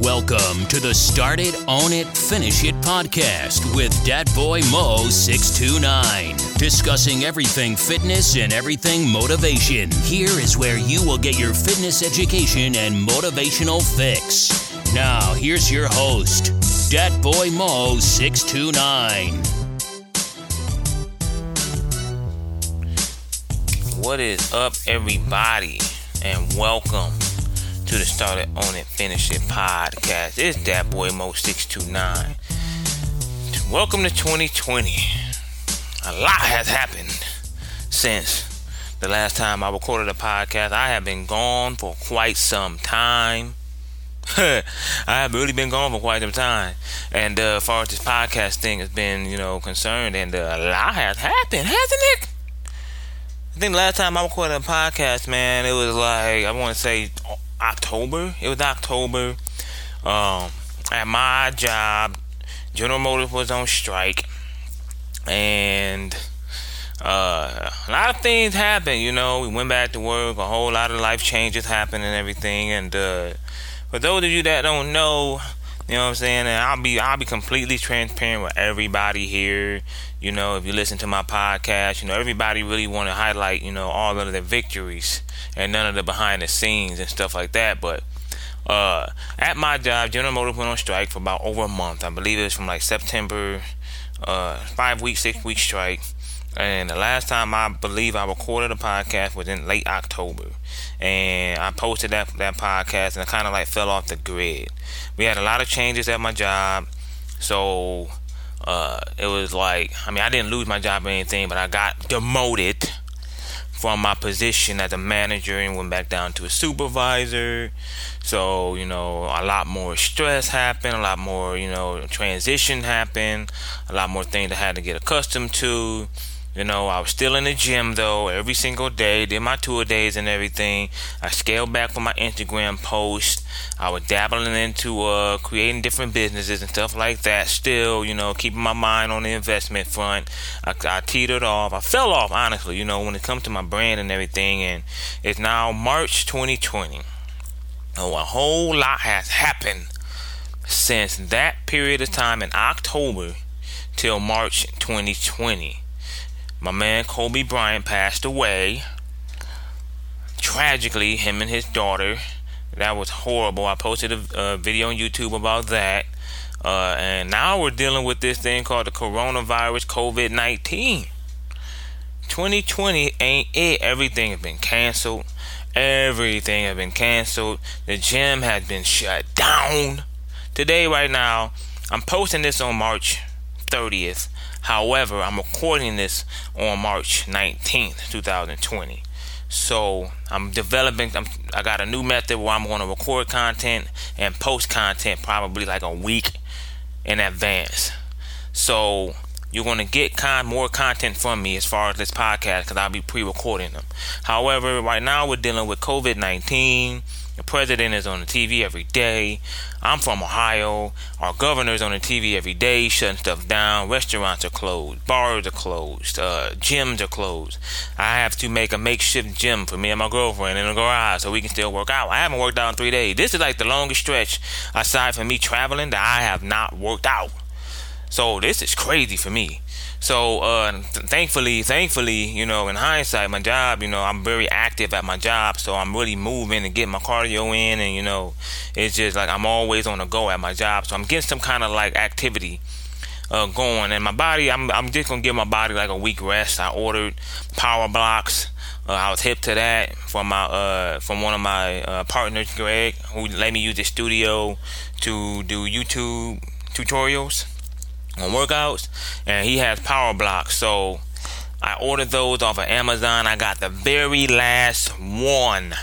Welcome to the Start It, Own It, Finish It podcast with Dat Boy Mo 629. Discussing everything fitness and everything motivation. Here is where you will get your fitness education and motivational fix. Now, here's your host, Dat Boy Mo 629. What is up, everybody, and welcome to the Start It, Own It, Finish It podcast. It's that Boy Mo 629. Welcome to 2020. A lot has happened since the last time I recorded a podcast. I have been gone for quite some time. I have really been gone for quite some time. And uh, as far as this podcast thing has been, you know, concerned, and uh, a lot has happened, hasn't it? I think last time I recorded a podcast, man, it was like, I want to say October. It was October. Um, at my job, General Motors was on strike, and uh, a lot of things happened. You know, we went back to work. A whole lot of life changes happened and everything. And uh, for those of you that don't know, you know what I'm saying? And I'll be I'll be completely transparent with everybody here. You know, if you listen to my podcast, you know everybody really want to highlight you know all of the victories and none of the behind the scenes and stuff like that. But uh, at my job, General Motors went on strike for about over a month. I believe it was from like September, uh, five week, six week strike. And the last time I believe I recorded a podcast was in late October, and I posted that that podcast, and I kind of like fell off the grid. We had a lot of changes at my job, so uh, it was like I mean I didn't lose my job or anything, but I got demoted from my position as a manager and went back down to a supervisor. So, you know, a lot more stress happened, a lot more, you know, transition happened, a lot more things I had to get accustomed to. You know, I was still in the gym though every single day, did my tour days and everything. I scaled back from my Instagram posts. I was dabbling into uh, creating different businesses and stuff like that. Still, you know, keeping my mind on the investment front. I, I teetered off. I fell off, honestly, you know, when it comes to my brand and everything. And it's now March 2020. Oh, a whole lot has happened since that period of time in October till March 2020 my man Kobe Bryant passed away. Tragically, him and his daughter. That was horrible. I posted a, a video on YouTube about that. Uh, and now we're dealing with this thing called the coronavirus COVID 19. 2020 ain't it. Everything has been canceled. Everything has been canceled. The gym has been shut down. Today, right now, I'm posting this on March 30th. However, I'm recording this on March 19th, 2020. So I'm developing. I'm, I got a new method where I'm going to record content and post content probably like a week in advance. So you're going to get con- more content from me as far as this podcast because I'll be pre-recording them. However, right now we're dealing with COVID-19 the president is on the TV every day. I'm from Ohio. Our governor's on the TV every day, shutting stuff down. Restaurants are closed. Bars are closed. Uh, gyms are closed. I have to make a makeshift gym for me and my girlfriend in the garage so we can still work out. I haven't worked out in three days. This is like the longest stretch, aside from me traveling, that I have not worked out. So this is crazy for me. So uh, th- thankfully, thankfully, you know, in hindsight, my job, you know, I'm very active at my job, so I'm really moving and getting my cardio in, and you know, it's just like I'm always on the go at my job, so I'm getting some kind of like activity uh, going, and my body, I'm I'm just gonna give my body like a week rest. I ordered power blocks. Uh, I was hip to that from my uh, from one of my uh, partners, Greg, who let me use the studio to do YouTube tutorials on workouts, and he has power blocks. So I ordered those off of Amazon. I got the very last one.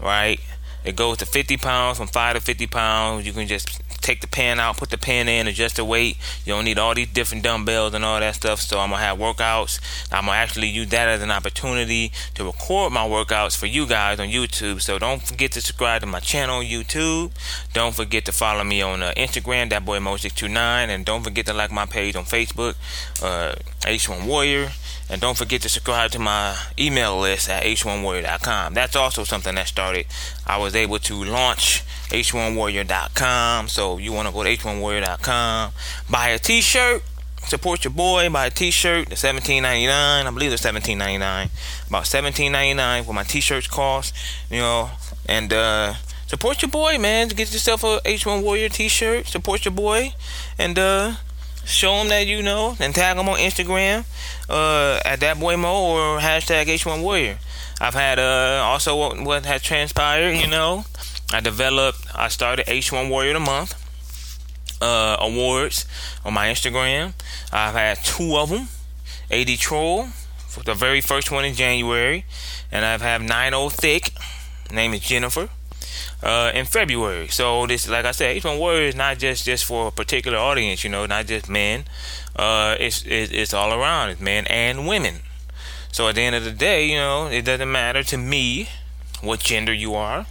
Right, it goes to 50 pounds from five to 50 pounds. You can just take the pen out, put the pen in, adjust the weight. You don't need all these different dumbbells and all that stuff. So I'm gonna have workouts. I'm gonna actually use that as an opportunity to record my workouts for you guys on YouTube. So don't forget to subscribe to my channel on YouTube. Don't forget to follow me on uh, Instagram, that boy Mo629, and don't forget to like my page on Facebook, uh, H1 Warrior. And don't forget to subscribe to my email list at h1warrior.com. That's also something that started. I was able to launch h1warrior.com. So you want to go to h1warrior.com, buy a t-shirt, support your boy, buy a t-shirt, the 17.99. I believe it's 17.99. About 17.99 what my t-shirts cost, you know, and uh support your boy, man. Get yourself a H1 Warrior t-shirt. Support your boy, and uh, show them that you know, and tag them on Instagram uh, at that boy Mo or hashtag H1 Warrior. I've had uh, also what, what has transpired. You know, I developed. I started H1 Warrior the month uh, awards on my Instagram. I've had two of them. AD Troll, the very first one in January, and I've had 90 Thick. Name is Jennifer uh, in February. So this, like I said, H1 Warrior is not just just for a particular audience, you know, not just men. Uh, it's, it's it's all around. It's men and women. So at the end of the day, you know, it doesn't matter to me what gender you are.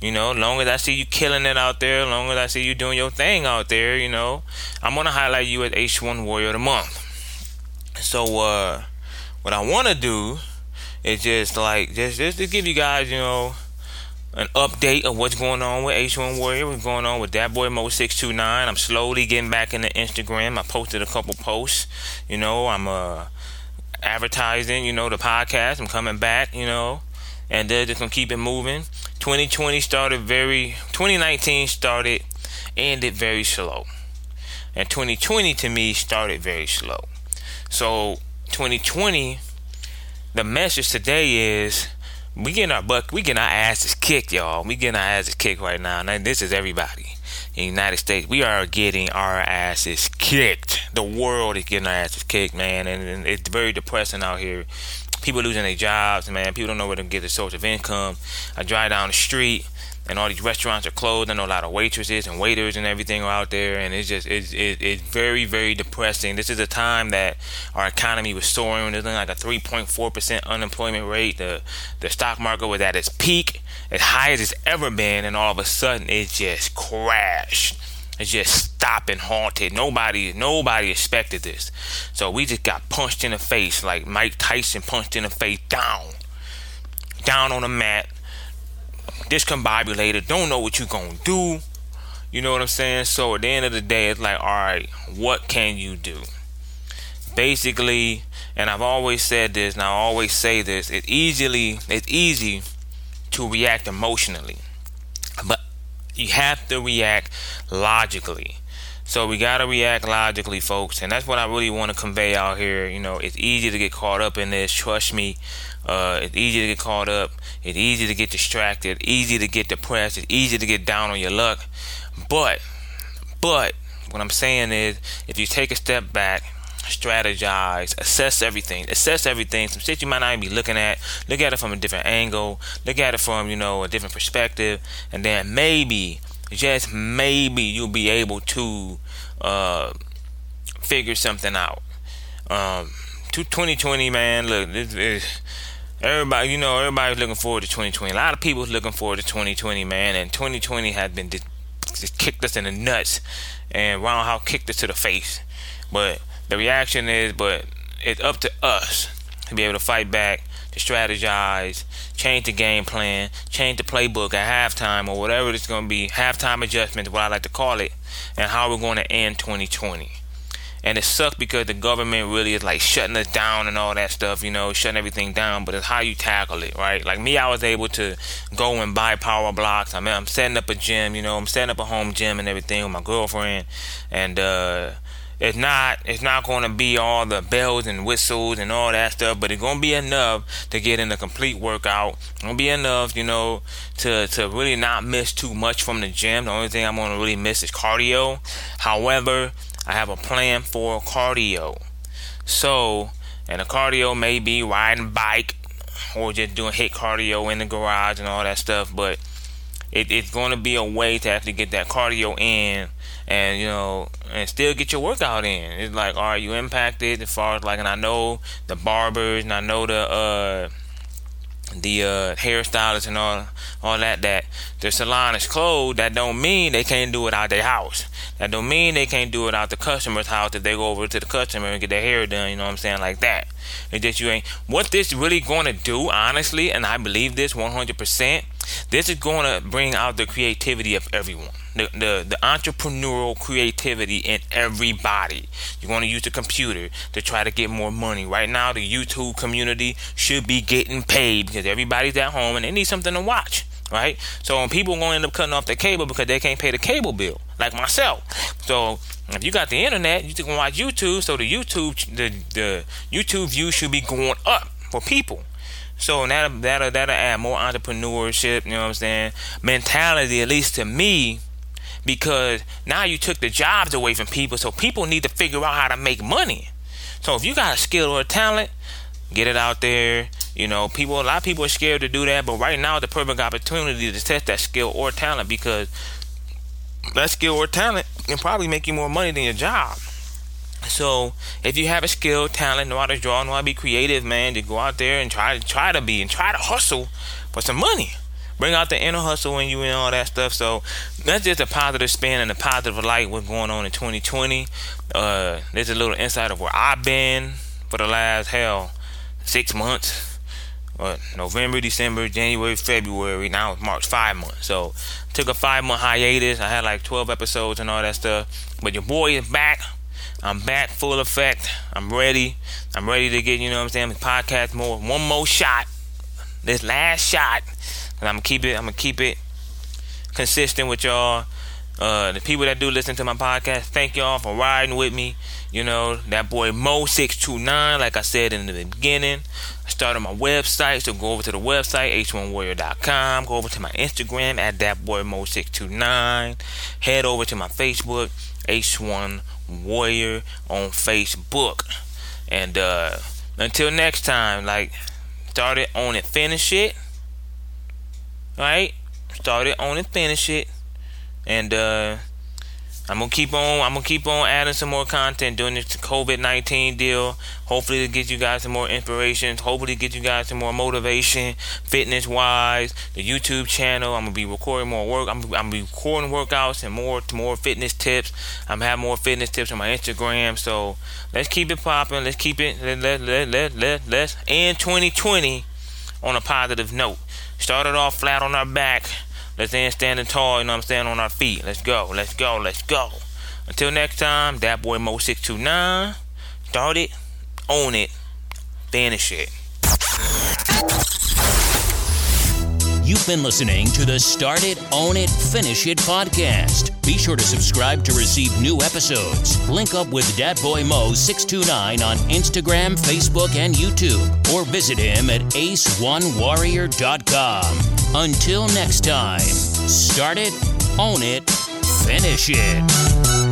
You know, long as I see you killing it out there, long as I see you doing your thing out there, you know, I'm gonna highlight you as H1 Warrior of the Month. So uh, what I want to do is just like just just to give you guys, you know an update of what's going on with H1 Warrior, what's going on with that boy Mo629. I'm slowly getting back into Instagram. I posted a couple posts. You know, I'm uh advertising, you know, the podcast. I'm coming back, you know, and they're just gonna keep it moving. 2020 started very 2019 started ended very slow. And 2020 to me started very slow. So 2020 the message today is we getting our buck, we getting our asses kicked, y'all. We getting our asses kicked right now. And this is everybody in the United States. We are getting our asses kicked. The world is getting our asses kicked, man, and, and it's very depressing out here. People losing their jobs, man. People don't know where to get their source of income. I drive down the street and all these restaurants are closed. I know a lot of waitresses and waiters and everything are out there, and it's just it's it, it's very very depressing. This is a time that our economy was soaring. There's like a 3.4 percent unemployment rate. The the stock market was at its peak, as high as it's ever been, and all of a sudden it just crashed. It's just stopping haunted. Nobody nobody expected this, so we just got punched in the face like Mike Tyson punched in the face down, down on the mat discombobulated, don't know what you're gonna do. You know what I'm saying? So at the end of the day, it's like, all right, what can you do? Basically, and I've always said this, and I always say this, it's easily it's easy to react emotionally. But you have to react logically. So we gotta react logically, folks, and that's what I really want to convey out here. You know, it's easy to get caught up in this. Trust me, uh, it's easy to get caught up. It's easy to get distracted. Easy to get depressed. It's easy to get down on your luck. But, but what I'm saying is, if you take a step back, strategize, assess everything, assess everything. Some shit you might not even be looking at. Look at it from a different angle. Look at it from you know a different perspective, and then maybe just maybe you'll be able to uh, figure something out. Um, 2020, man, look, this is everybody, you know, everybody's looking forward to 2020. A lot of people's looking forward to 2020, man, and 2020 has been just, just kicked us in the nuts, and Ron Howell kicked us to the face. But the reaction is, but it's up to us to be able to fight back to strategize, change the game plan, change the playbook at halftime or whatever it's going to be, halftime adjustment, what I like to call it, and how we're going to end 2020. And it sucks because the government really is like shutting us down and all that stuff, you know, shutting everything down. But it's how you tackle it, right? Like me, I was able to go and buy power blocks. I mean, I'm setting up a gym, you know, I'm setting up a home gym and everything with my girlfriend, and uh, it's not it's not going to be all the bells and whistles and all that stuff, but it's going to be enough to get in a complete workout. It's going to be enough, you know, to to really not miss too much from the gym. The only thing I'm going to really miss is cardio. However, I have a plan for cardio. So, and the cardio may be riding bike or just doing HIIT cardio in the garage and all that stuff, but it, it's going to be a way to actually get that cardio in and you know and still get your workout in. It's like are you impacted as far as like and i know the barbers and i know the uh the uh hairstylists and all all that that the salon is closed. That don't mean they can't do it out their house That don't mean they can't do it out the customer's house if they go over to the customer and get their hair done, you know what I'm saying, like that. It's just you ain't what this really gonna do, honestly, and I believe this one hundred percent, this is gonna bring out the creativity of everyone. The, the, the entrepreneurial creativity in everybody. You're going to use the computer to try to get more money. Right now, the YouTube community should be getting paid because everybody's at home and they need something to watch right? So people gonna end up cutting off their cable because they can't pay the cable bill, like myself. So if you got the internet, you can watch YouTube. So the YouTube the the YouTube views should be going up for people. So that'll that'll that'll add more entrepreneurship. You know what I'm saying? Mentality, at least to me. Because now you took the jobs away from people, so people need to figure out how to make money. So if you got a skill or a talent, get it out there you know, people a lot of people are scared to do that, but right now the perfect opportunity to test that skill or talent because that skill or talent can probably make you more money than your job. So if you have a skill, talent, know how to draw, know how to be creative, man, to go out there and try to try to be and try to hustle for some money. Bring out the inner hustle in you and all that stuff. So that's just a positive spin and a positive light what's going on in 2020. Uh, there's a little insight of where I've been for the last hell six months what November, December, January, February. Now it's March, five months. So took a five month hiatus. I had like twelve episodes and all that stuff. But your boy is back. I'm back full effect. I'm ready. I'm ready to get you know what I'm saying. Podcast more, one more shot. This last shot, and I'm gonna keep it. I'm gonna keep it consistent with y'all. Uh, the people that do listen to my podcast, thank y'all for riding with me. You know, that boy Mo629, like I said in the beginning, I started my website. So go over to the website, h1warrior.com. Go over to my Instagram at thatboymo629. Head over to my Facebook, H1Warrior on Facebook. And uh, until next time, like, start it, own it, finish it. Right? Start it, own it, finish it and uh, I'm gonna keep on. I'm gonna keep on adding some more content during this COVID nineteen deal. Hopefully, to get you guys some more inspiration. Hopefully, get you guys some more motivation, fitness wise. The YouTube channel. I'm gonna be recording more work. I'm, I'm gonna be recording workouts and more to more fitness tips. I'm having more fitness tips on my Instagram. So let's keep it popping. Let's keep it. Let let let let let let's end 2020 on a positive note. Started off flat on our back Let's end standing tall, you know I'm saying, on our feet. Let's go, let's go, let's go. Until next time, that boy Mo629. Start it, own it, finish it. You've been listening to the Start It, Own It, Finish It podcast. Be sure to subscribe to receive new episodes. Link up with Dat Boy Mo629 on Instagram, Facebook, and YouTube, or visit him at h1warrior.com. Until next time, start it, own it, finish it.